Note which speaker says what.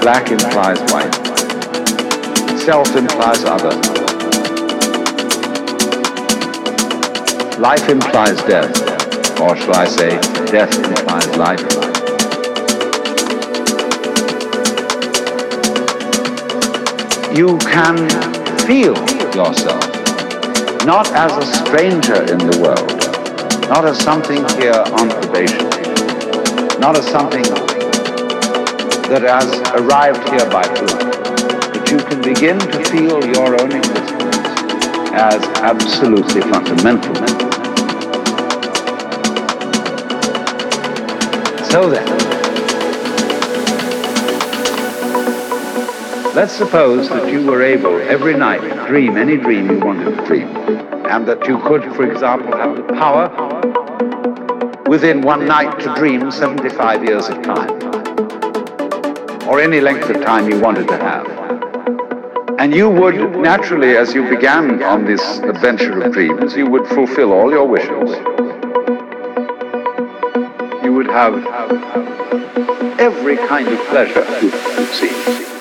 Speaker 1: black implies white, self implies other, life implies death, or shall I say, death implies life. You can feel yourself not as a stranger in the world, not as something here on probation, not as something that has arrived here by fluke, but you can begin to feel your own existence as absolutely fundamental. So then, let's suppose that you were able every night to dream any dream you wanted to dream, and that you could, for example, have the power within one night to dream 75 years of time, any length of time you wanted to have. And you would naturally, as you began on this adventure of dreams, you would fulfill all your wishes. You would have every kind of pleasure, you see.